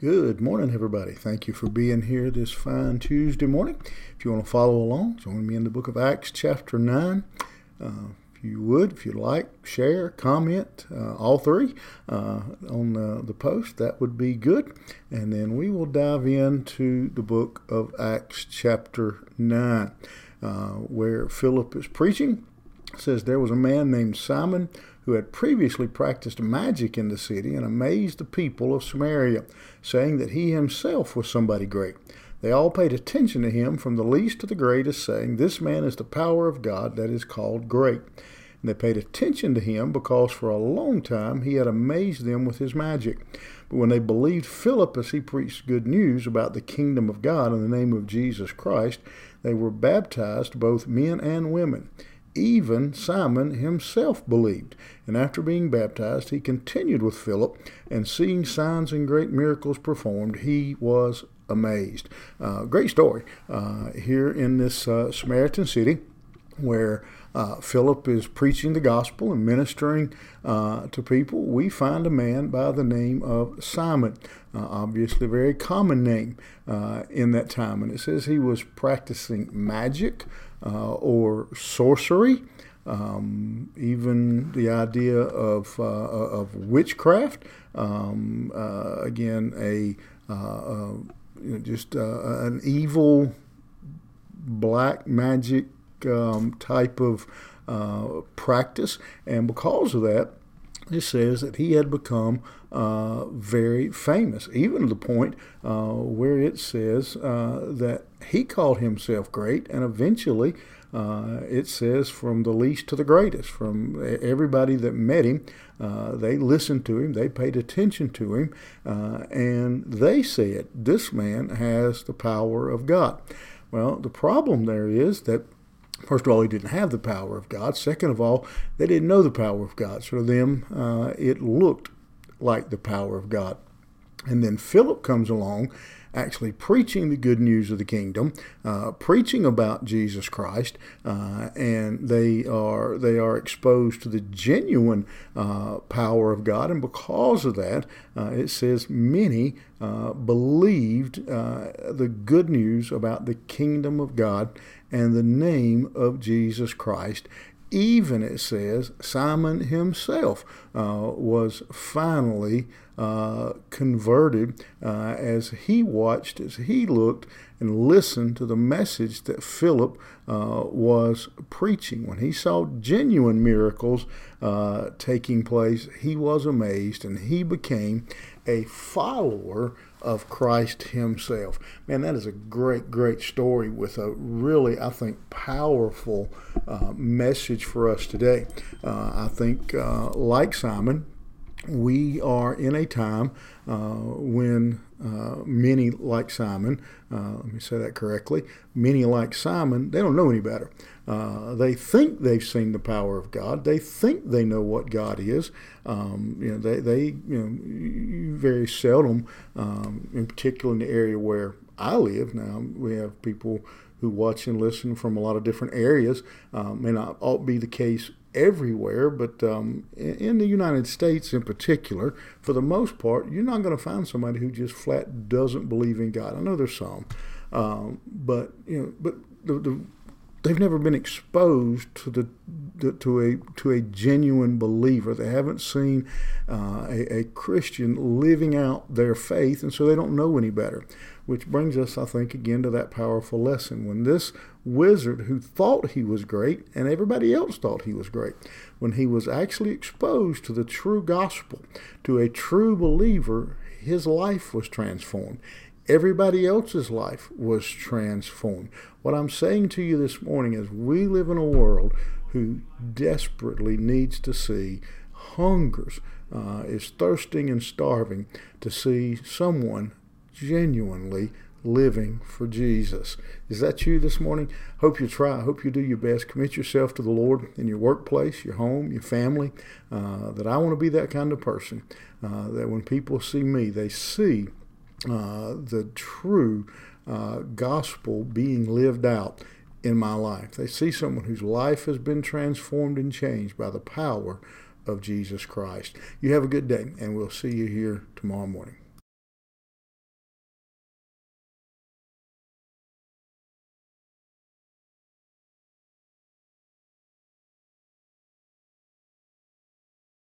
Good morning, everybody. Thank you for being here this fine Tuesday morning. If you want to follow along, join me in the book of Acts, chapter 9. Uh, if you would, if you'd like, share, comment, uh, all three uh, on the, the post, that would be good. And then we will dive into the book of Acts, chapter 9, uh, where Philip is preaching. Says there was a man named Simon who had previously practiced magic in the city and amazed the people of Samaria, saying that he himself was somebody great. They all paid attention to him from the least to the greatest, saying, This man is the power of God that is called great. And they paid attention to him because for a long time he had amazed them with his magic. But when they believed Philip as he preached good news about the kingdom of God in the name of Jesus Christ, they were baptized, both men and women. Even Simon himself believed, and after being baptized, he continued with Philip, and seeing signs and great miracles performed, he was amazed. Uh, great story uh, here in this uh, Samaritan city where uh, Philip is preaching the gospel and ministering uh, to people, we find a man by the name of Simon. Uh, obviously, a very common name uh, in that time. And it says he was practicing magic uh, or sorcery. Um, even the idea of, uh, of witchcraft. Um, again, a you know, just an evil black magic um, type of uh, practice. And because of that, it says that he had become uh, very famous, even to the point uh, where it says uh, that he called himself great, and eventually uh, it says from the least to the greatest, from everybody that met him, uh, they listened to him, they paid attention to him, and they said, This man has the power of God. Well, the problem there is that First of all, he didn't have the power of God. Second of all, they didn't know the power of God. So to them, uh, it looked like the power of God. And then Philip comes along, actually preaching the good news of the kingdom, uh, preaching about Jesus Christ, uh, and they are they are exposed to the genuine uh, power of God. And because of that, uh, it says many uh, believed uh, the good news about the kingdom of God and the name of Jesus Christ. Even it says Simon himself uh, was finally uh, converted uh, as he watched, as he looked and listened to the message that Philip uh, was preaching. When he saw genuine miracles uh, taking place, he was amazed and he became a follower of Christ Himself. Man, that is a great, great story with a really, I think, powerful uh, message for us today. Uh, I think, uh, like Simon, we are in a time uh, when uh, many like Simon, uh, let me say that correctly, many like Simon, they don't know any better. Uh, they think they've seen the power of God. They think they know what God is. Um, you know, they, they you know, very seldom, um, in particular in the area where I live now, we have people who watch and listen from a lot of different areas. Um, may not all be the case everywhere, but um, in the United States in particular, for the most part, you're not going to find somebody who just flat doesn't believe in God. I know there's some, um, but you know, but the, the they've never been exposed to the, the, to a to a genuine believer. They haven't seen uh, a, a, Christian living out their faith, and so they don't know any better. Which brings us, I think, again to that powerful lesson. When this wizard, who thought he was great, and everybody else thought he was great, when he was actually exposed to the true gospel, to a true believer, his life was transformed everybody else's life was transformed. What I'm saying to you this morning is we live in a world who desperately needs to see, hungers, uh, is thirsting and starving to see someone genuinely living for Jesus. Is that you this morning? Hope you try. Hope you do your best. Commit yourself to the Lord in your workplace, your home, your family. Uh, that I want to be that kind of person. Uh, that when people see me, they see uh, the true uh, gospel being lived out in my life. They see someone whose life has been transformed and changed by the power of Jesus Christ. You have a good day, and we'll see you here tomorrow morning.